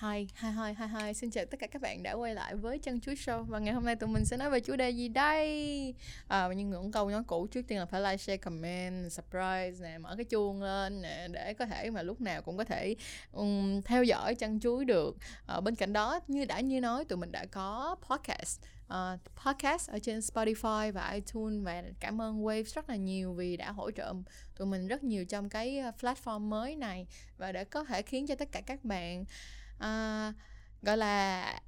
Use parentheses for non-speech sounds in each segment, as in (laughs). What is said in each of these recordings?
Hi, hi, hi, hi, hi. Xin chào tất cả các bạn đã quay lại với Chân Chuối Show Và ngày hôm nay tụi mình sẽ nói về chủ đề gì đây? À, nhưng ngưỡng câu nói cũ trước tiên là phải like, share, comment, surprise nè, mở cái chuông lên nè Để có thể mà lúc nào cũng có thể um, theo dõi Chân Chuối được à, Bên cạnh đó, như đã như nói, tụi mình đã có podcast uh, podcast ở trên Spotify và iTunes và cảm ơn wave rất là nhiều vì đã hỗ trợ tụi mình rất nhiều trong cái ờ, platform mới này và để có thể khiến cho tất cả các bạn uh, gọi là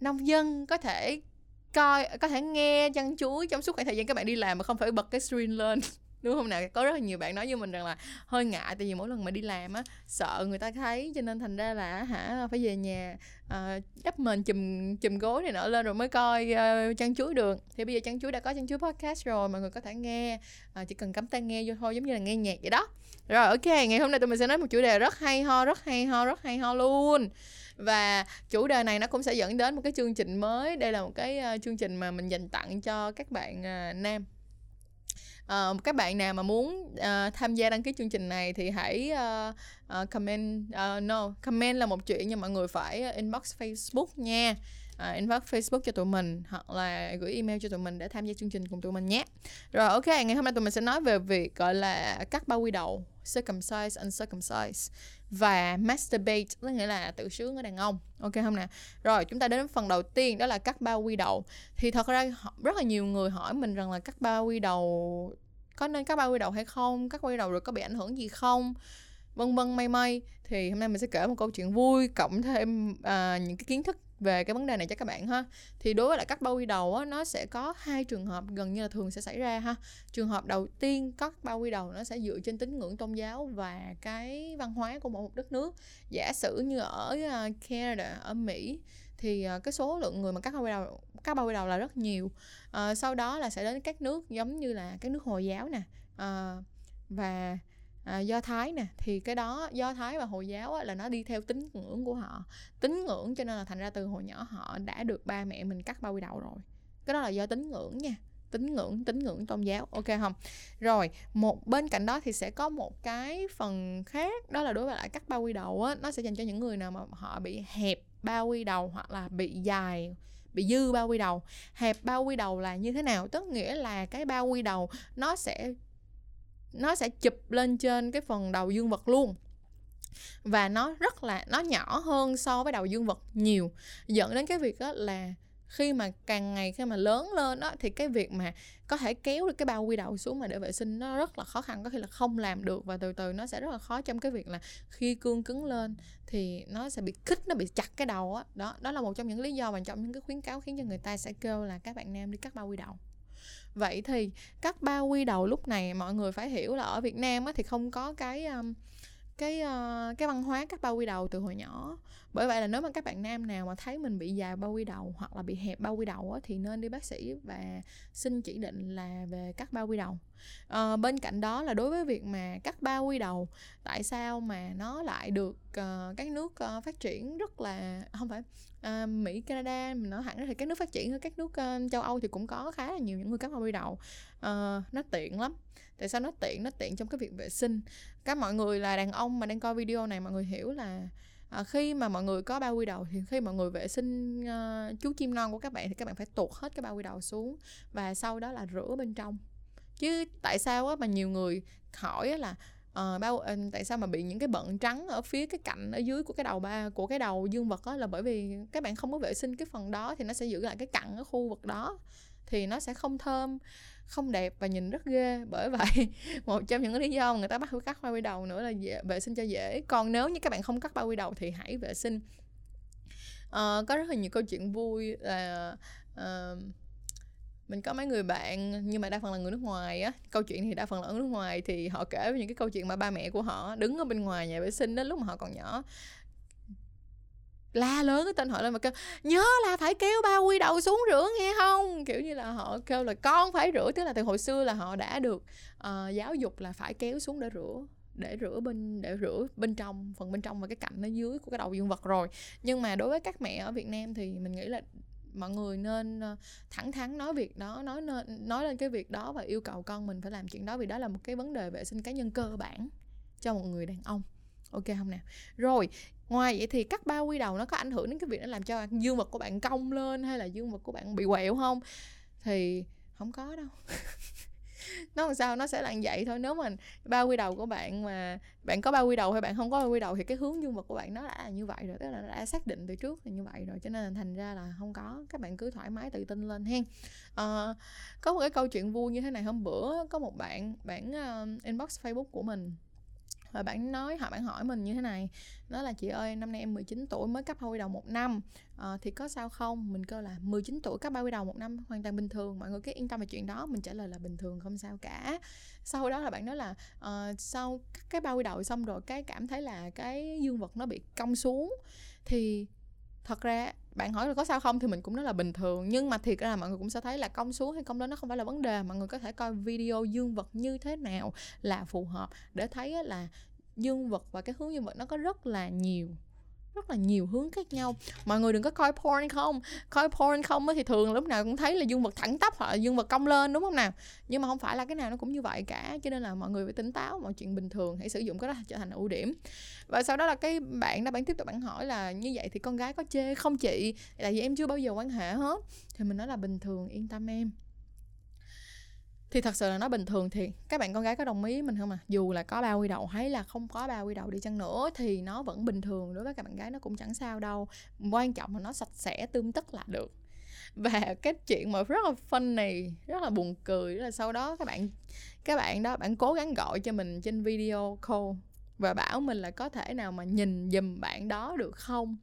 nông dân có thể coi có thể nghe chăn chuối trong suốt khoảng thời gian các bạn đi làm mà không phải bật cái screen lên đúng không nào? Có rất là nhiều bạn nói với mình rằng là hơi ngại tại vì mỗi lần mà đi làm á sợ người ta thấy cho nên thành ra là hả phải về nhà uh, đắp mền chùm chùm gối này nọ lên rồi mới coi uh, chăn chuối được. Thì bây giờ chăn chuối đã có chăn chuối podcast rồi mọi người có thể nghe uh, chỉ cần cắm tai nghe vô thôi giống như là nghe nhạc vậy đó. Rồi ok ngày hôm nay tụi mình sẽ nói một chủ đề rất hay ho rất hay ho rất hay ho luôn. Và chủ đề này nó cũng sẽ dẫn đến một cái chương trình mới. Đây là một cái uh, chương trình mà mình dành tặng cho các bạn uh, nam uh, các bạn nào mà muốn uh, tham gia đăng ký chương trình này thì hãy uh, uh, comment uh, no comment là một chuyện nhưng mọi người phải inbox Facebook nha uh, inbox Facebook cho tụi mình hoặc là gửi email cho tụi mình để tham gia chương trình cùng tụi mình nhé. Rồi ok ngày hôm nay tụi mình sẽ nói về việc gọi là cắt bao quy đầu circumcise uncircumcised và masturbate có nghĩa là tự sướng ở đàn ông. Ok không nè? Rồi chúng ta đến phần đầu tiên đó là cắt bao quy đầu. Thì thật ra rất là nhiều người hỏi mình rằng là cắt bao quy đầu có nên cắt bao quy đầu hay không cắt bao quy đầu rồi có bị ảnh hưởng gì không? Vân vân may may. Thì hôm nay mình sẽ kể một câu chuyện vui cộng thêm uh, những cái kiến thức về cái vấn đề này cho các bạn ha. Thì đối với lại cắt bao quy đầu á, nó sẽ có hai trường hợp gần như là thường sẽ xảy ra ha. Trường hợp đầu tiên cắt bao quy đầu nó sẽ dựa trên tín ngưỡng tôn giáo và cái văn hóa của mỗi một đất nước. Giả sử như ở à, Canada ở Mỹ thì à, cái số lượng người mà cắt bao quy đầu cắt bao quy đầu là rất nhiều. À, sau đó là sẽ đến các nước giống như là các nước hồi giáo nè à, và à, do thái nè thì cái đó do thái và hồi giáo á, là nó đi theo tín ngưỡng của họ. Tín ngưỡng cho nên là thành ra từ hồi nhỏ họ đã được ba mẹ mình cắt bao quy đầu rồi. Cái đó là do tín ngưỡng nha. Tín ngưỡng tín ngưỡng tôn giáo. Ok không? Rồi một bên cạnh đó thì sẽ có một cái phần khác đó là đối với lại cắt bao quy đầu á nó sẽ dành cho những người nào mà họ bị hẹp bao quy đầu hoặc là bị dài bị dư bao quy đầu. Hẹp bao quy đầu là như thế nào? Tức nghĩa là cái bao quy đầu nó sẽ nó sẽ chụp lên trên cái phần đầu dương vật luôn. Và nó rất là, nó nhỏ hơn so với đầu dương vật nhiều. Dẫn đến cái việc đó là khi mà càng ngày khi mà lớn lên đó thì cái việc mà có thể kéo được cái bao quy đầu xuống mà để vệ sinh nó rất là khó khăn. Có khi là không làm được và từ từ nó sẽ rất là khó trong cái việc là khi cương cứng lên thì nó sẽ bị khích nó bị chặt cái đầu đó. đó đó là một trong những lý do và trong những cái khuyến cáo khiến cho người ta sẽ kêu là các bạn nam đi cắt bao quy đầu vậy thì cắt bao quy đầu lúc này mọi người phải hiểu là ở Việt Nam á, thì không có cái um, cái uh, cái văn hóa cắt bao quy đầu từ hồi nhỏ. Bởi vậy là nếu mà các bạn nam nào mà thấy mình bị dài bao quy đầu hoặc là bị hẹp bao quy đầu á, thì nên đi bác sĩ và xin chỉ định là về cắt bao quy đầu. Uh, bên cạnh đó là đối với việc mà cắt bao quy đầu tại sao mà nó lại được ờ, uh, các nước uh, phát triển rất là không phải uh, Mỹ Canada mình nói thẳng thì các nước phát triển các nước uh, châu Âu thì cũng có khá là nhiều những người cắt bao quy đầu. Uh, nó tiện lắm. Tại sao nó tiện? Nó tiện trong cái việc vệ sinh. Các mọi người là đàn ông mà đang coi video này mọi người hiểu là à, khi mà mọi người có bao quy đầu thì khi mọi người vệ sinh uh, chú chim non của các bạn thì các bạn phải tuột hết cái bao quy đầu xuống và sau đó là rửa bên trong. Chứ tại sao á mà nhiều người hỏi á là uh, bao uh, tại sao mà bị những cái bận trắng ở phía cái cạnh ở dưới của cái đầu ba của cái đầu dương vật đó là bởi vì các bạn không có vệ sinh cái phần đó thì nó sẽ giữ lại cái cặn ở khu vực đó thì nó sẽ không thơm không đẹp và nhìn rất ghê. Bởi vậy (laughs) một trong những lý do mà người ta bắt phải cắt bao quy đầu nữa là dễ, vệ sinh cho dễ. Còn nếu như các bạn không cắt bao quy đầu thì hãy vệ sinh. Uh, có rất là nhiều câu chuyện vui là uh, mình có mấy người bạn nhưng mà đa phần là người nước ngoài á. Câu chuyện thì đa phần là ở nước ngoài thì họ kể về những cái câu chuyện mà ba mẹ của họ đứng ở bên ngoài nhà vệ sinh đó lúc mà họ còn nhỏ. La lớn cái tên họ lên mà kêu nhớ là phải kéo ba quy đầu xuống rửa nghe không? Kiểu như là họ kêu là con phải rửa. Tức là từ hồi xưa là họ đã được uh, giáo dục là phải kéo xuống để rửa để rửa bên để rửa bên trong phần bên trong và cái cạnh nó dưới của cái đầu dương vật rồi. Nhưng mà đối với các mẹ ở Việt Nam thì mình nghĩ là mọi người nên ờ, thẳng thắn nói việc đó, nói nên, nói lên cái việc đó và yêu cầu con mình phải làm chuyện đó vì đó là một cái vấn đề vệ sinh cá nhân cơ bản cho một người đàn ông. Ok không nào rồi, ngoài vậy thì cắt bao quy đầu nó có ảnh hưởng đến cái việc nó làm cho dương vật của bạn cong lên hay là dương vật của bạn bị quẹo không? Thì không có đâu. (laughs) (laughs) nó làm sao? Nó sẽ là vậy thôi. Nếu mà ba quy đầu của bạn mà bạn có ba quy đầu hay bạn không có ba quy đầu thì cái hướng dương vật của bạn nó đã là như vậy rồi. Tức là đã xác định từ trước là như vậy rồi. Cho nên là thành ra là không có. Các bạn cứ thoải mái tự tin lên hen. À, có một cái câu chuyện vui như thế này. Hôm bữa có một bạn bạn uh, inbox facebook của mình và bạn nói họ bạn hỏi mình như thế này nó là chị ơi năm nay em 19 tuổi mới cấp bao quy đầu một năm. À, thì có sao không? Mình kêu là 19 tuổi cấp bao quy đầu một năm hoàn toàn bình thường mọi người cứ yên tâm về chuyện đó. Mình trả lời là bình thường không sao cả. Sau đó là bạn nói là uh, sau cái bao quy đầu xong rồi cái cảm thấy là cái dương vật nó bị cong xuống thì thật ra, bạn hỏi là có sao không thì mình cũng nói là bình thường. Nhưng mà thiệt ra là mọi người cũng sẽ thấy là công xuống hay công lên nó không phải là vấn đề. Mọi người có thể coi video dương vật như thế nào là phù hợp để thấy là dương vật và cái hướng dương vật nó có rất là nhiều rất là nhiều hướng khác nhau. Mọi người đừng có coi porn không. Coi porn không thì thường lúc nào cũng thấy là dương vật thẳng tắp hoặc là dương vật cong lên, đúng không nào? Nhưng mà không phải là cái nào nó cũng như vậy cả, cho nên là mọi người phải tỉnh táo, mọi chuyện bình thường, hãy sử dụng cái đó trở thành ưu điểm. Và sau đó là cái bạn đó, bạn tiếp tục bạn hỏi là, như vậy thì con gái có chê không chị? Tại vì em chưa bao giờ quan hệ hết. Thì mình nói là bình thường, yên tâm em thì thật sự là nó bình thường thì các bạn con gái có đồng ý mình không à dù là có bao quy đầu hay là không có bao quy đầu đi chăng nữa thì nó vẫn bình thường, đối với các bạn gái nó cũng chẳng sao đâu. Quan trọng là nó sạch sẽ, tươm tất là được. Và (laughs) cái chuyện mà rất là funny, rất là buồn cười là sau đó các bạn các bạn đó, bạn cố gắng gọi cho mình trên video call và bảo mình là có thể nào mà nhìn giùm bạn đó được không?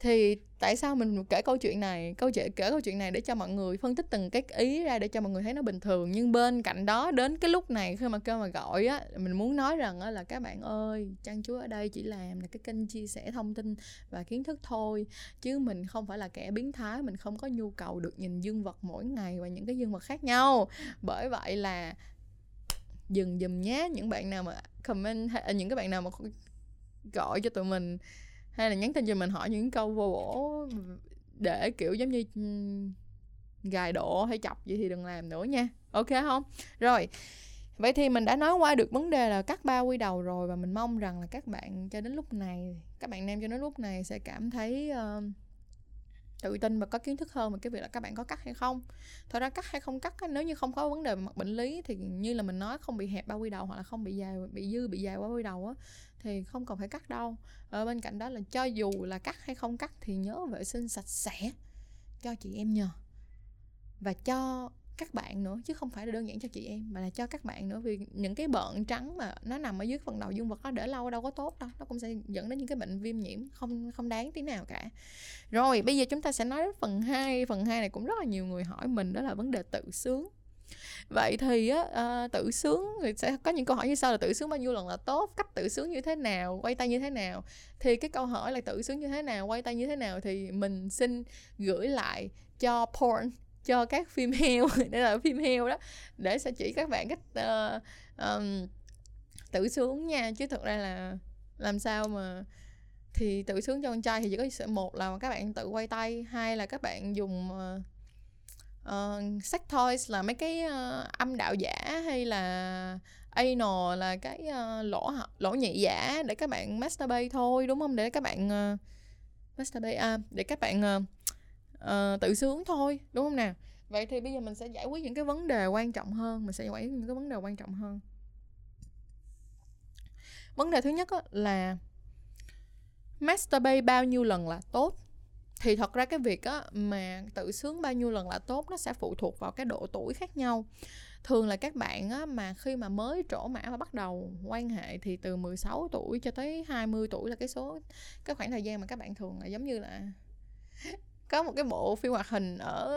Thì tại sao mình kể câu chuyện này, câu chuyện kể câu chuyện này để cho mọi người phân tích từng cái ý ra để cho mọi người thấy nó bình thường? Nhưng bên cạnh đó, đến cái lúc này khi mà kêu mà gọi á, mình muốn nói rằng á là, các bạn ơi chăn chúa ở đây chỉ làm là cái kênh chia sẻ thông tin và kiến thức thôi. Chứ mình không phải là kẻ biến thái, mình không có nhu cầu được nhìn dương vật mỗi ngày và những cái dương vật khác nhau. Bởi vậy là dừng dùm nhé. Những bạn nào mà comment à, những cái bạn nào mà gọi cho tụi mình hay là nhắn tin cho mình hỏi những câu vô bổ để kiểu giống như ừ, gài đổ hay chọc gì thì đừng làm nữa nha. Ok không? Rồi vậy thì mình đã nói qua được vấn đề là cắt bao quy đầu rồi và mình mong rằng là các bạn cho đến lúc này các bạn nam cho đến lúc này sẽ cảm thấy uh, tự tin và có kiến thức hơn về cái việc là các bạn có cắt hay không. Thật ra cắt hay không cắt nếu như không có vấn đề về mặt bệnh lý thì như là mình nói không bị hẹp bao quy đầu hoặc là không bị dài bị dư bị dài bao quy đầu á thì không cần phải cắt đâu. Ở bên cạnh đó là cho dù là cắt hay không cắt thì nhớ vệ sinh sạch sẽ cho chị em nhờ. Và cho các bạn nữa, chứ không phải là đơn giản cho chị em, mà là cho các bạn nữa. Vì những cái bợn trắng mà nó nằm ở dưới phần đầu dương vật nó để lâu đâu có tốt đâu. Nó cũng sẽ dẫn đến những cái bệnh viêm nhiễm không không đáng tí nào cả. Rồi, bây giờ chúng ta sẽ nói đến phần 2 phần 2 này cũng rất là nhiều người hỏi mình, đó là vấn đề tự sướng vậy thì á à, tự sướng thì sẽ có những câu hỏi như sau là tự sướng bao nhiêu lần là tốt? Cách tự sướng như thế nào? Quay tay như thế nào? Thì cái câu hỏi là tự sướng như thế nào? Quay tay như thế nào? Thì mình xin gửi lại cho porn cho các phim heo (laughs) đây là phim heo đó để sẽ chỉ các bạn cách uh, um, tự sướng nha. Chứ thực ra là làm sao mà thì tự sướng cho con trai thì chỉ có một là các bạn tự quay tay hai là các bạn dùng uh, Ờ, uh, sex toys là mấy cái uh, âm đạo giả hay là anal là cái uh, lỗ lỗ nhị giả để các bạn masturbate thôi đúng không? Để các bạn uh, masturbate à, để các bạn uh, uh, tự sướng thôi đúng không nào vậy thì bây giờ mình sẽ giải quyết những cái vấn đề quan trọng hơn mình sẽ giải quyết những cái vấn đề quan trọng hơn. Vấn đề thứ nhất là masturbate bao nhiêu lần là tốt? Thì thật ra cái việc á, mà tự sướng bao nhiêu lần là tốt nó sẽ phụ thuộc vào cái độ tuổi khác nhau. Thường là các bạn á, mà khi mà mới trổ mã và bắt đầu quan hệ thì từ 16 tuổi cho tới 20 tuổi là cái số cái khoảng thời gian mà các bạn thường là giống như là (laughs) có một cái bộ phim hoạt hình ở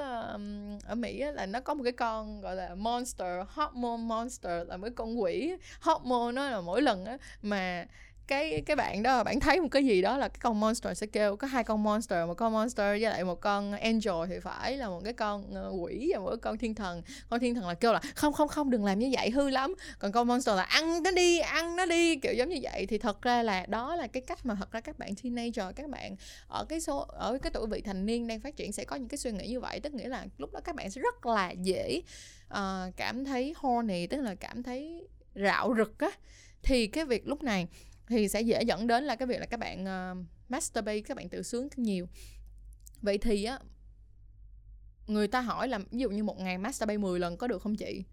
ở Mỹ á, là nó có một cái con gọi là monster hormone monster là mấy con quỷ. Hormone nó là mỗi lần á mà cái cái bạn đó bạn thấy một cái gì đó là cái con monster sẽ kêu có hai con monster một con monster với lại một con angel thì phải là một cái con ờ, quỷ và một cái con thiên thần. Con thiên thần là kêu là không không không đừng làm như vậy hư lắm. Còn con monster là ăn nó đi ăn nó đi. Kiểu giống như vậy. Thì thật ra là đó là cái cách mà thật ra các bạn teenager các bạn ở cái số ở cái tuổi vị thành niên đang phát triển sẽ có những cái suy nghĩ như vậy. Tức nghĩa là lúc đó các bạn sẽ rất là dễ uh, cảm thấy horny tức là cảm thấy rạo rực á. Thì cái việc lúc này thì sẽ dễ dẫn đến là cái việc là các bạn uh, masturbate các bạn tự sướng nhiều. Vậy thì á người ta hỏi là ví dụ như một ngày masturbate 10 lần có được không chị?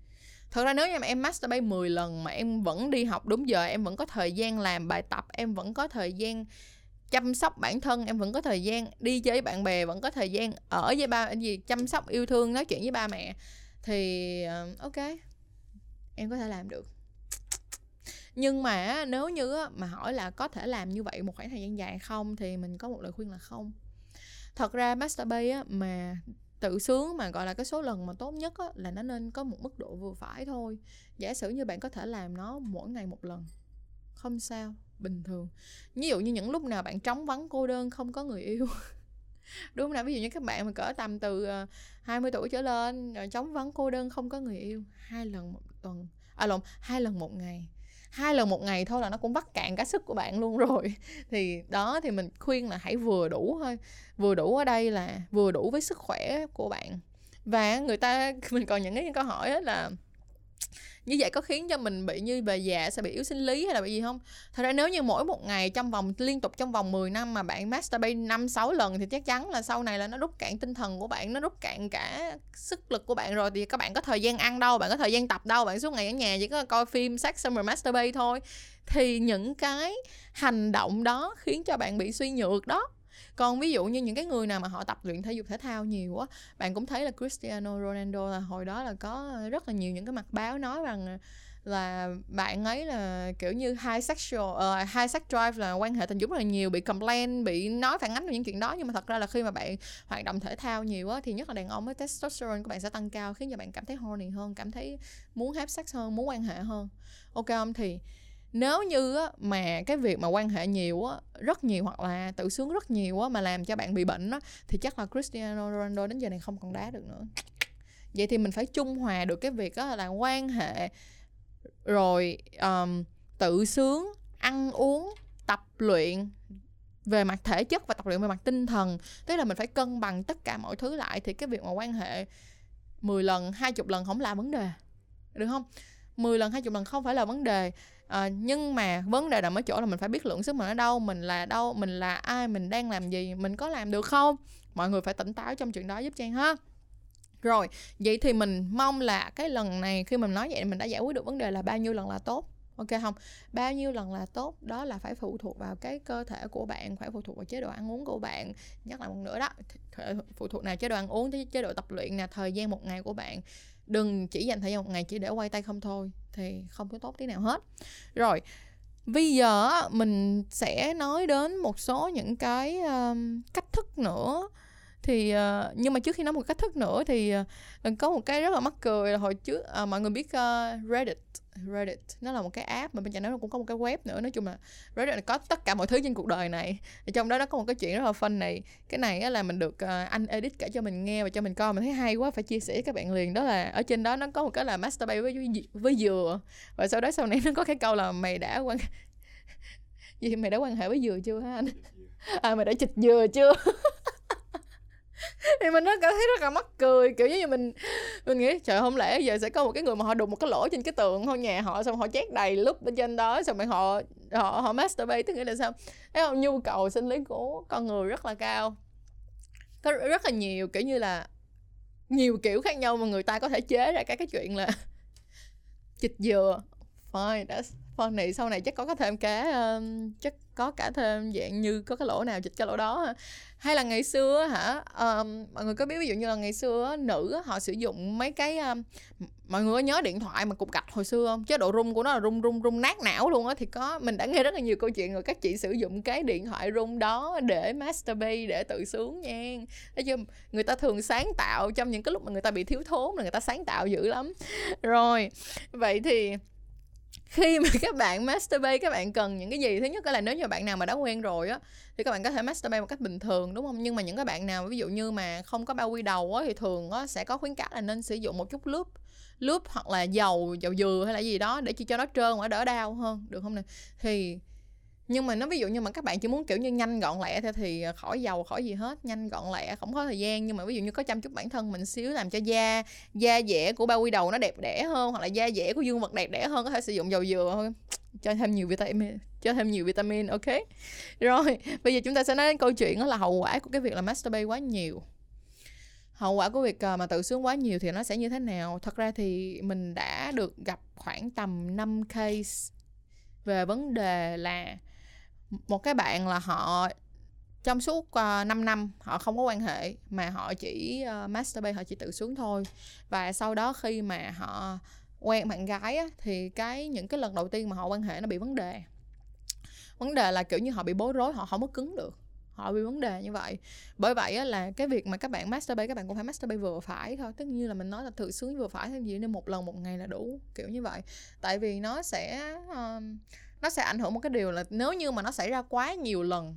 Thật ra nếu như mà em masturbate 10 lần mà em vẫn đi học đúng giờ em vẫn có thời gian làm bài tập em vẫn có thời gian chăm sóc bản thân em vẫn có thời gian đi chơi với bạn bè vẫn có thời gian ở với ba gì chăm sóc yêu thương nói chuyện với ba mẹ thì ờ, ok em có thể làm được nhưng mà nếu như mà hỏi là có thể làm như vậy một khoảng thời gian dài không thì mình có một lời khuyên là không. Thật ra masturbate mà tự sướng mà gọi là cái số lần mà tốt nhất á, là nó nên có một mức độ vừa phải thôi. Giả sử như bạn có thể làm nó mỗi ngày một lần không sao bình thường. Ví dụ như những lúc nào bạn trống vắng cô đơn không có người yêu. (laughs) Đúng không nào ví dụ như các bạn mà cỡ tầm từ ờ, 20 tuổi trở lên rồi trống vắng cô đơn không có người yêu hai lần một tuần à lộn hai lần một ngày hai lần một ngày thôi là nó cũng vắt cạn cả sức của bạn luôn rồi. (laughs) Thì đó, thì mình khuyên là hãy vừa đủ thôi. Vừa đủ ở đây là vừa đủ với sức khỏe của bạn. Và người ta, (laughs) mình còn những cái câu hỏi là như vậy có khiến cho mình bị như về già sẽ bị yếu sinh lý hay là bị gì không? Thật ra nếu như mỗi một ngày trong vòng, liên tục trong vòng 10 năm mà bạn masturbate năm, sáu lần thì chắc chắn là sau này là nó rút cạn tinh thần của bạn, nó rút cạn cả sức lực của bạn rồi. Thì các bạn có thời gian ăn đâu, bạn có thời gian tập đâu, bạn suốt ngày ở nhà chỉ có coi phim sex xong rồi masturbate thôi. Thì những cái hành động đó khiến cho bạn bị suy nhược đó còn ví dụ như những cái người nào mà họ tập luyện thể dục thể thao nhiều á bạn cũng thấy là Cristiano Ronaldo là hồi đó là có rất là nhiều những cái mặt báo nói rằng là bạn ấy là kiểu như high sexual uh, high sex drive là quan hệ tình dục rất là nhiều bị complain bị nói phản ánh về những chuyện đó. Nhưng mà thật ra là khi mà bạn hoạt động thể thao nhiều á thì nhất là đàn ông với testosterone của bạn sẽ tăng cao khiến cho bạn cảm thấy horny hơn cảm thấy muốn have sex hơn muốn quan hệ hơn. Ok không? Thì nếu như á, mà cái việc mà quan hệ nhiều á, rất nhiều hoặc là tự sướng rất nhiều á, mà làm cho bạn bị bệnh á, thì chắc là Cristiano Ronaldo đến giờ này không còn đá được nữa. Vậy thì mình phải trung hòa được cái việc á, là quan hệ rồi um, tự sướng ăn uống tập luyện về mặt thể chất và tập luyện về mặt tinh thần. Tức là mình phải cân bằng tất cả mọi thứ lại thì cái việc mà quan hệ 10 lần 20 lần không là vấn đề được không? 10 lần 20 lần không phải là vấn đề à, nhưng mà vấn đề nằm ở chỗ là mình phải biết lượng sức mình ở đâu mình là đâu mình là ai mình đang làm gì mình có làm được không? Mọi người phải tỉnh táo trong chuyện đó giúp trang ha. Rồi vậy thì mình mong là cái lần này khi mình nói vậy mình đã giải quyết được vấn đề là bao nhiêu lần là tốt ok không? Bao nhiêu lần là tốt đó là phải phụ thuộc vào cái cơ thể của bạn phải phụ thuộc vào chế độ ăn uống của bạn. Nhắc lại một nữa đó phụ thuộc nào chế độ ăn uống tới chế độ tập luyện nè thời gian một ngày của bạn. Đừng chỉ dành thời gian một ngày chỉ để quay tay không thôi thì không có tốt tí nào hết. Rồi bây giờ mình sẽ nói đến một số những cái um, cách thức nữa thì uh, nhưng mà trước khi nói một cách thức nữa thì uh, có một cái rất là mắc cười là hồi trước uh, mọi người biết uh, Reddit. Reddit nó là một cái app mà bên cạnh đó nó cũng có một cái web nữa. Nói chung là Reddit là có tất cả mọi thứ trên cuộc đời này. Thì trong đó nó có một cái chuyện rất là fun này cái này là mình được uh, anh edit kể cho mình nghe và cho mình coi. Mình thấy hay quá phải chia sẻ với các bạn liền. Đó là ở trên đó nó có một cái là masturbate với với dừa. Và sau đó sau này nó có cái câu là mày đã quan (laughs) gì mày đã quan hệ với dừa chưa hả anh? À mày đã chịch dừa chưa (laughs) thì mình nó cảm thấy rất là mắc cười. Kiểu như mình mình nghĩ, trời không lẽ giờ sẽ có một cái người mà họ đục một cái lỗ trên cái tường thôi nhà họ, xong họ chét đầy lúc bên trên đó, xong rồi họ họ họ masturbate, tức nghĩa là sao? Thấy không? Nhu cầu sinh lý của con người rất là cao. Có rất là nhiều, kiểu như là, nhiều kiểu khác nhau mà người ta có thể chế ra cái cái chuyện là (laughs) chịch dừa fine that's funny sau này chắc có có thêm cái um, chắc có cả thêm dạng như có cái lỗ nào chịch cái lỗ đó hay là ngày xưa hả um, mọi người có biết ví dụ như là ngày xưa nữ họ sử dụng mấy cái um, mọi người có nhớ điện thoại mà cục gạch hồi xưa không? Chế độ rung của nó là rung rung rung nát não luôn á thì có mình đã nghe rất là nhiều câu chuyện rồi các chị sử dụng cái điện thoại rung đó để masturbate để tự sướng nha. Thấy chưa người ta thường sáng tạo trong những cái lúc mà người ta bị thiếu thốn là người ta sáng tạo dữ lắm. Rồi vậy thì khi mà (laughs) các bạn masturbate, các bạn cần những cái gì? Thứ nhất là nếu như bạn nào mà đã quen rồi á, thì các bạn có thể masturbate một cách bình thường, đúng không? Nhưng mà những cái bạn nào ví dụ như mà không có bao quy đầu á, thì thường á sẽ có khuyến cáo là nên sử dụng một chút lúp lúp hoặc là dầu dầu dừa hay là gì đó để cho nó trơn và đỡ đau hơn, được không nè? Thì nhưng mà nó ví dụ như mà các bạn chỉ muốn, kiểu như, nhanh gọn lẹ thì ờ, khỏi dầu khỏi gì hết, nhanh gọn lẹ, không có thời gian. Nhưng mà ví dụ như có chăm chút bản thân mình xíu làm cho da da dẻ của bao quy đầu nó đẹp đẽ hơn, hoặc là da dẻ của dương vật đẹp đẽ hơn, có thể sử dụng dầu dừa thôi. Cho thêm nhiều vitamin, cho thêm nhiều vitamin, ok? Rồi, (laughs) bây giờ chúng ta sẽ nói đến câu chuyện đó là hậu quả của cái việc là masturbate quá nhiều. Hậu quả của việc ờ, mà tự sướng quá nhiều thì nó sẽ như thế nào? Thật ra thì mình đã được gặp khoảng tầm 5 case về vấn đề là một cái bạn là họ trong suốt ờ, uh, 5 năm họ không có quan hệ mà họ chỉ uh, masturbate họ chỉ tự sướng thôi. Và sau đó khi mà họ quen bạn gái á, thì cái những cái lần đầu tiên mà họ quan hệ nó bị vấn đề. Vấn đề là kiểu như họ bị bối rối họ không có cứng được. Họ bị vấn đề như vậy. Bởi vậy á, là cái việc mà các bạn masturbate các bạn cũng phải masturbate vừa phải thôi. Tất như là mình nói là tự sướng vừa phải thêm gì nên một lần một ngày là đủ kiểu như vậy. Tại vì nó sẽ uh, nó sẽ ảnh hưởng một cái điều là nếu như mà nó xảy ra quá nhiều lần,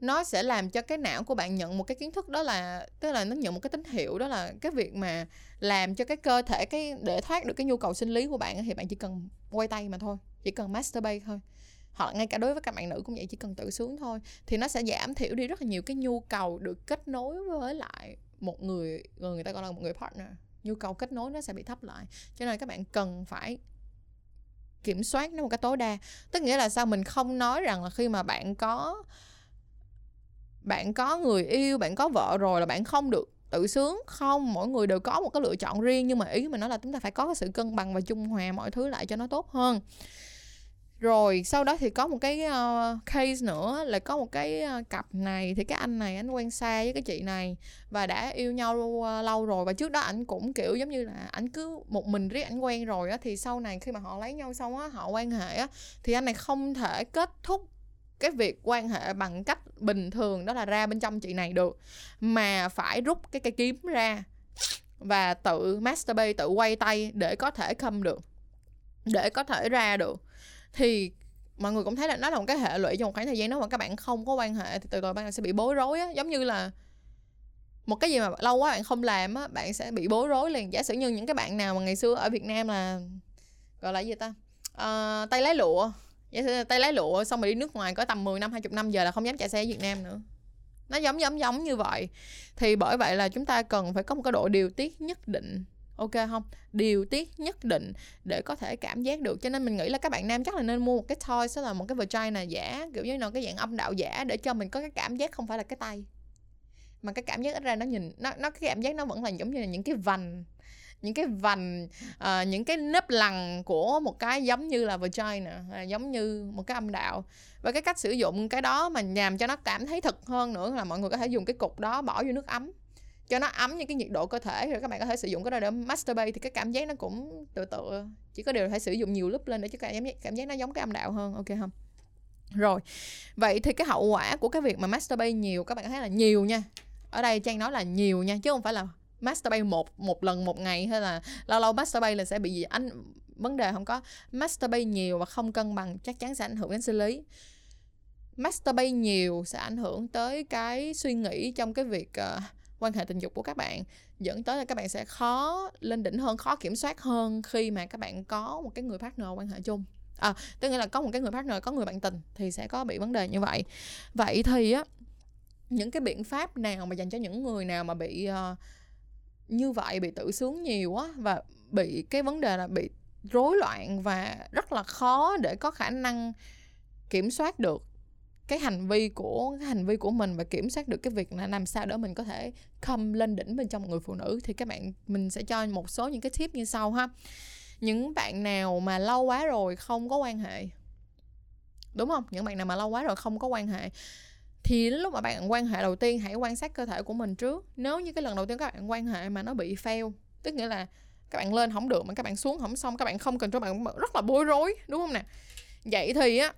nó sẽ làm cho cái não của bạn nhận một cái kiến thức đó là, tức là nó nhận một cái tín hiệu đó là cái việc mà làm cho cái cơ thể, cái để thoát được cái nhu cầu sinh lý của bạn thì bạn chỉ cần quay tay mà thôi, chỉ cần masturbate thôi. Hoặc ngay cả đối với các bạn nữ cũng vậy, chỉ cần tự sướng thôi. Thì nó sẽ giảm thiểu đi rất là nhiều cái nhu cầu được kết nối với lại một người người ta gọi là một người partner. Nhu cầu kết nối nó sẽ bị thấp lại. Cho nên các bạn cần phải kiểm soát nó một cái tối đa. Tức nghĩa là sao? Mình không nói rằng là khi mà bạn có bạn có người yêu, bạn có vợ rồi là bạn không được tự sướng. Không, mỗi người đều có một cái lựa chọn riêng. Nhưng mà ý mình nói là chúng ta phải có cái sự cân bằng và trung hòa mọi thứ lại cho nó tốt hơn rồi sau đó thì có một cái uh, case nữa là có một cái uh, cặp này thì cái anh này anh quen xa với cái chị này và đã yêu nhau uh, lâu rồi. Và trước đó anh cũng kiểu giống như là anh cứ một mình riết anh quen rồi á thì sau này khi mà họ lấy nhau xong á họ quan hệ á thì anh này không thể kết thúc cái việc quan hệ bằng cách bình thường đó là ra bên trong chị này được mà phải rút cái cây kiếm ra và tự masturbate tự quay tay để có thể khâm được để có thể ra được thì mọi người cũng thấy là nó là một cái hệ lụy trong một khoảng thời gian đó mà các bạn không có quan hệ thì từ từ bạn sẽ bị bối rối á. Giống như là một cái gì mà lâu quá bạn không làm á bạn sẽ bị bối rối liền. Giả sử như những cái bạn nào mà ngày xưa ở Việt Nam là gọi là gì ta? À, tay lái lụa. Giả sử tay lái lụa xong rồi đi nước ngoài có tầm 10 năm 20 năm giờ là không dám chạy xe ở Việt Nam nữa. Nó giống giống giống như vậy. Thì bởi vậy là chúng ta cần phải có một cái độ điều tiết nhất định ok không? Điều tiết nhất định để có thể cảm giác được. Cho nên mình nghĩ là các bạn nam chắc là nên mua một cái toy sẽ là một cái vagina giả kiểu như là cái dạng âm đạo giả để cho mình có cái cảm giác không phải là cái tay. Mà cái cảm giác ra nó nhìn nó nó cái cảm giác nó vẫn là giống như là những cái vành những cái vành uh, những cái nếp lằn của một cái giống như là vagina à, giống như một cái âm đạo. Và cái cách sử dụng cái đó mà làm cho nó cảm thấy thật hơn nữa là mọi người có thể dùng cái cục đó bỏ vô nước ấm cho nó ấm những cái nhiệt độ cơ thể rồi các bạn có thể sử dụng cái đó để masturbate thì cái cảm giác nó cũng tự tự chỉ có điều là phải sử dụng nhiều lúc lên để cho cảm giác cảm giác nó giống cái âm đạo hơn ok không? Rồi vậy thì cái hậu quả của cái việc mà masturbate nhiều các bạn thấy là nhiều nha. Ở đây trang nói là nhiều nha chứ không phải là masturbate một một lần một ngày hay là lâu lâu masturbate là sẽ bị gì anh vấn đề không có. Masturbate nhiều và không cân bằng chắc chắn sẽ ảnh hưởng đến sinh lý. Masturbate nhiều sẽ ảnh hưởng tới cái suy nghĩ trong cái việc uh, quan hệ tình dục của các bạn dẫn tới là các bạn sẽ khó lên đỉnh hơn khó kiểm soát hơn khi mà các bạn có một cái người partner quan hệ chung. À, tức nghĩa là có một cái người partner có người bạn tình thì sẽ có bị vấn đề như vậy. Vậy thì á những cái biện pháp nào mà dành cho những người nào mà bị uh, như vậy bị tự sướng nhiều á và bị cái vấn đề là bị rối loạn và rất là khó để có khả năng kiểm soát được cái hành vi của, cái hành vi của mình và kiểm soát được cái việc là làm sao để mình có thể come lên đỉnh bên trong một người phụ nữ, thì các bạn, mình sẽ cho một số những cái tip như sau ha. Những bạn nào mà lâu quá rồi không có quan hệ, đúng không? Những bạn nào mà lâu quá rồi không có quan hệ, thì lúc mà bạn quan hệ đầu tiên hãy quan sát cơ thể của mình trước. Nếu như cái lần đầu tiên các bạn quan hệ mà nó bị fail, tức nghĩa là các bạn lên không được mà các bạn xuống không xong, các bạn không cần cho bạn rất là bối rối, đúng không nè? Vậy thì á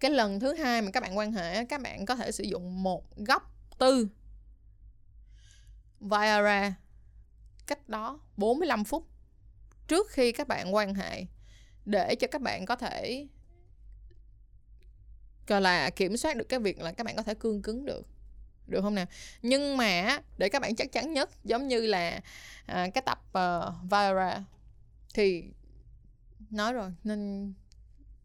cái lần thứ hai mà các bạn quan hệ các bạn có thể sử dụng một góc tư Viagra cách đó 45 phút trước khi các bạn quan hệ để cho các bạn có thể gọi là kiểm soát được cái việc là các bạn có thể cương cứng được được không nào? Nhưng mà để các bạn chắc chắn nhất giống như là à, cái tập ờ, uh, Viagra thì nói rồi nên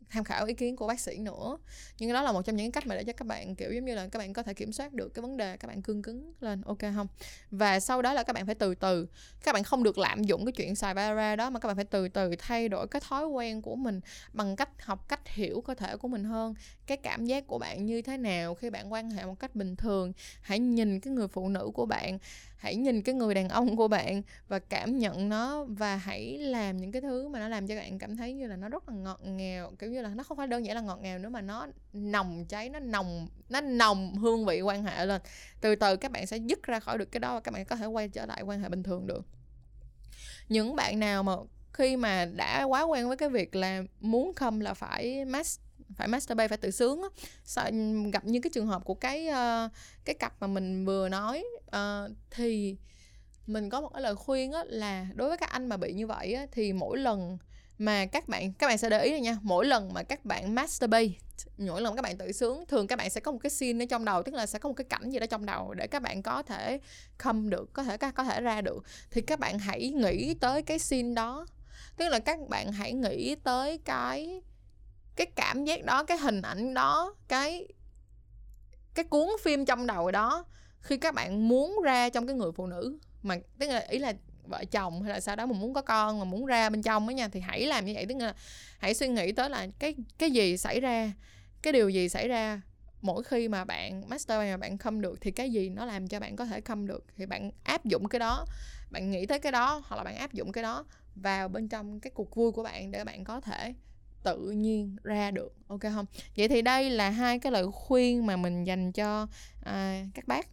tham khảo ý kiến của bác sĩ nữa. Nhưng đó là một trong những cách mà để cho các bạn, kiểu, giống như là các bạn có thể kiểm soát được cái vấn đề, các bạn cương cứng lên, ok không? Và sau đó là các bạn phải từ từ, các bạn không được lạm dụng cái chuyện xài Viagra đó, mà các bạn phải từ từ thay đổi cái thói quen của mình bằng cách học cách hiểu cơ thể của mình hơn, cái cảm giác của bạn như thế nào khi bạn quan hệ một cách bình thường. Hãy nhìn cái người phụ nữ của bạn hãy nhìn cái người đàn ông của bạn và cảm nhận nó và hãy làm những cái thứ mà nó làm cho bạn cảm thấy như là nó rất là ngọt ngào, kiểu như là nó không phải đơn giản là ngọt ngào nữa mà nó nồng cháy, nó nồng nó nồng hương vị quan hệ lên. Từ từ các bạn sẽ dứt ra khỏi được cái đó và các bạn có thể quay trở lại quan hệ bình thường được. Những bạn nào mà khi mà đã quá quen với cái việc là muốn không là phải mask phải masturbate phải tự sướng á. Gặp những cái trường hợp của cái uh, cái cặp mà mình vừa nói uh, thì mình có một cái lời khuyên á là đối với các anh mà bị như vậy á thì mỗi lần mà các bạn các bạn sẽ để ý này nha mỗi lần mà các bạn masturbate mỗi lần các bạn tự sướng thường các bạn sẽ có một cái scene ở trong đầu tức là sẽ có một cái cảnh gì đó trong đầu để các bạn có thể come được có thể có thể ra được. Thì các bạn hãy nghĩ tới cái scene đó. Tức là các bạn hãy nghĩ tới cái cái cảm giác đó, cái hình ảnh đó, cái cái cuốn phim trong đầu đó khi các bạn muốn ra trong cái người phụ nữ. Mà tức là ý là vợ chồng hay là sau đó mình muốn có con mà muốn ra bên trong ấy nha, thì hãy làm như vậy. Tức là hãy suy nghĩ tới là cái cái gì xảy ra, cái điều gì xảy ra mỗi khi mà bạn master mà bạn không được thì cái gì nó làm cho bạn có thể không được. Thì bạn áp dụng cái đó, bạn nghĩ tới cái đó hoặc là bạn áp dụng cái đó vào bên trong cái cuộc vui của bạn để bạn có thể tự nhiên ra được ok không? Vậy thì đây là hai cái lời khuyên mà mình dành cho à, các bác.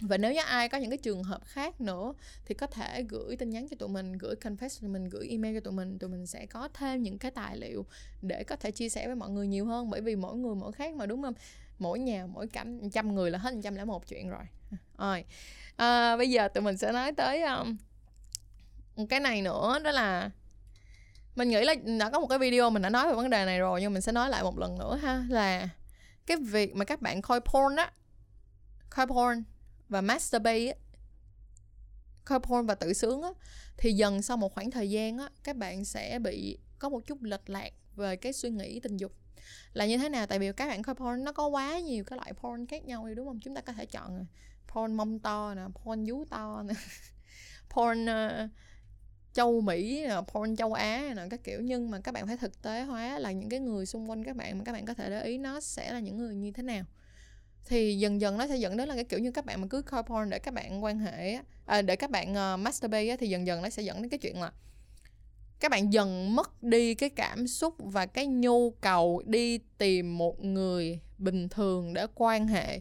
Và nếu như ai có những cái trường hợp khác nữa thì có thể gửi tin nhắn cho tụi mình gửi confess cho mình gửi email cho tụi mình. Tụi mình sẽ có thêm những cái tài liệu để có thể chia sẻ với mọi người nhiều hơn. Bởi vì mỗi người mỗi khác mà đúng không? Mỗi nhà mỗi cảnh trăm người là hết trăm lẻ một chuyện rồi. (laughs) Rồi à, bây giờ tụi mình sẽ nói tới um, cái này nữa đó là mình nghĩ là đã có một cái video mình đã nói về vấn đề này rồi nhưng mình sẽ nói lại một lần nữa ha là cái việc mà các bạn coi porn á coi porn và masturbate á coi porn và tự sướng á thì dần sau một khoảng thời gian á các bạn sẽ bị có một chút lệch lạc về cái suy nghĩ tình dục. Là như thế nào? Tại vì các bạn coi porn nó có quá nhiều cái loại porn khác nhau đúng không? Chúng ta có thể chọn à, porn mông to nè porn vú to nè (laughs) porn uh, châu Mỹ ờ, porn châu Á nè các kiểu. Nhưng mà các bạn phải thực tế hóa là những cái người xung quanh các bạn mà các bạn có thể để ý nó sẽ là những người như thế nào. Thì dần dần nó sẽ dẫn đến là cái kiểu như các bạn mà cứ coi porn để các bạn quan hệ à, để các bạn uh, masturbate thì dần dần nó sẽ dẫn đến cái chuyện là các bạn dần mất đi cái cảm xúc và cái nhu cầu đi tìm một người bình thường để quan hệ.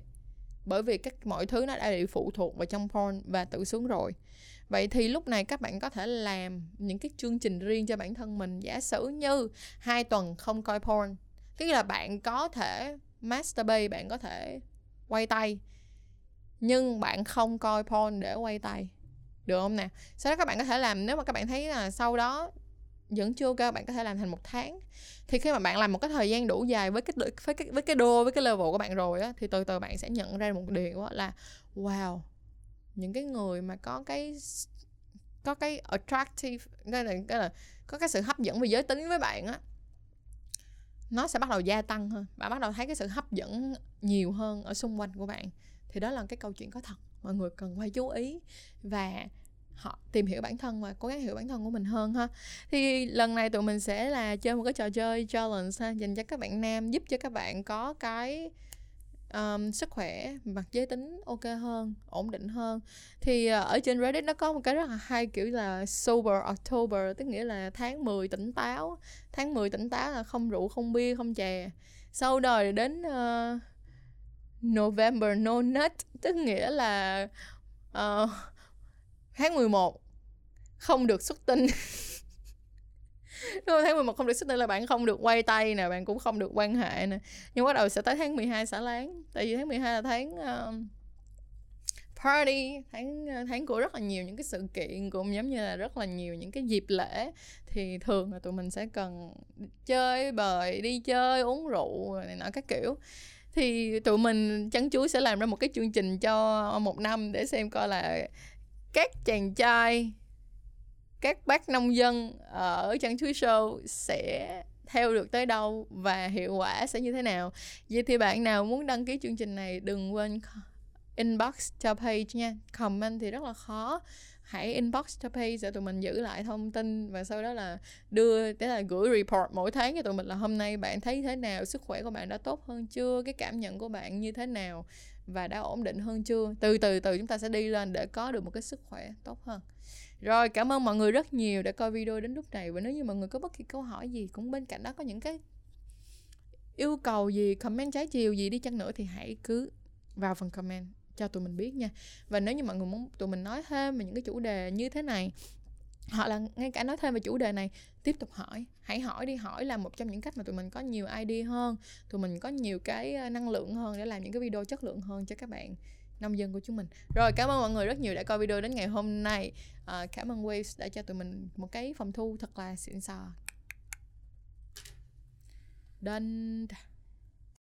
Bởi vì các mọi thứ nó đã bị phụ thuộc vào trong porn và tự sướng rồi vậy thì lúc này các bạn có thể làm những cái chương trình riêng cho bản thân mình. Giả sử như hai tuần không coi porn tức là bạn có thể masturbate, bạn có thể quay tay, nhưng bạn không coi porn để quay tay. Được không nè? Sau đó các bạn có thể làm, nếu mà các bạn thấy là sau đó vẫn chưa ok bạn có thể làm thành một tháng. Thì khi mà bạn làm một cái thời gian đủ dài với cái với cái với cái đô, với cái level của bạn rồi á, thì từ từ bạn sẽ nhận ra một điều đó là, wow những cái người mà có cái có cái attractive cái là, cái là có cái sự hấp dẫn về giới tính với bạn á nó sẽ bắt đầu gia tăng hơn. Bạn bắt đầu thấy cái sự hấp dẫn nhiều hơn ở xung quanh của bạn. Thì đó là cái câu chuyện có thật. Mọi người cần phải chú ý và họ tìm hiểu bản thân và cố gắng hiểu bản thân của mình hơn ha. Thì lần này tụi mình sẽ là chơi một cái trò chơi challenge ha dành cho các bạn nam giúp cho các bạn có cái um, sức khỏe mặt giới tính ok hơn ổn định hơn. Thì uh, ở trên Reddit nó có một cái rất là hay kiểu là sober October tức nghĩa là tháng 10 tỉnh táo. Tháng 10 tỉnh táo là không rượu không bia không chè. Sau đời đến uh, November no nut tức nghĩa là uh, tháng 11 không được xuất tinh. (laughs) Đúng tháng 11 không được xuất nữa là bạn không được quay tay nè bạn cũng không được quan hệ nè. Nhưng bắt đầu sẽ tới tháng 12 xả láng. Tại vì tháng 12 là tháng uh, party tháng uh, tháng của rất là nhiều những cái sự kiện cũng giống như là rất là nhiều những cái dịp lễ. Thì thường là tụi mình sẽ cần chơi bời đi chơi uống rượu này nọ các kiểu. Thì tụi mình chắn chuối sẽ làm ra một cái chương trình cho một năm để xem coi là các chàng trai các bác nông dân ở chân chuối show sẽ theo được tới đâu và hiệu quả sẽ như thế nào? Vậy thì bạn nào muốn đăng ký chương trình này, đừng quên inbox cho page nha. Comment thì rất là khó. Hãy inbox cho page để tụi mình giữ lại thông tin và sau đó là đưa thế là gửi report mỗi tháng cho tụi mình là hôm nay bạn thấy thế nào, sức khỏe của bạn đã tốt hơn chưa, cái cảm nhận của bạn như thế nào và đã ổn định hơn chưa? Từ từ từ chúng ta sẽ đi lên để có được một cái sức khỏe tốt hơn rồi, cảm ơn mọi người rất nhiều đã coi video đến lúc này. Và nếu như mọi người có bất kỳ câu hỏi gì cũng bên cạnh đó có những cái yêu cầu gì, comment trái chiều gì đi chăng nữa thì hãy cứ vào phần comment cho tụi mình biết nha. Và nếu như mọi người muốn tụi mình nói thêm về những cái chủ đề như thế này, hoặc là ngay cả nói thêm về chủ đề này, tiếp tục hỏi. Hãy hỏi đi, hỏi là một trong những cách mà tụi mình có nhiều idea hơn, tụi mình có nhiều cái ờ, năng lượng hơn để làm những cái video chất lượng hơn cho các bạn nông dân của chúng mình rồi cảm ơn mọi người rất nhiều đã coi video đến ngày hôm nay à, cảm ơn Waves đã cho tụi mình một cái phòng thu thật là xịn sò Done.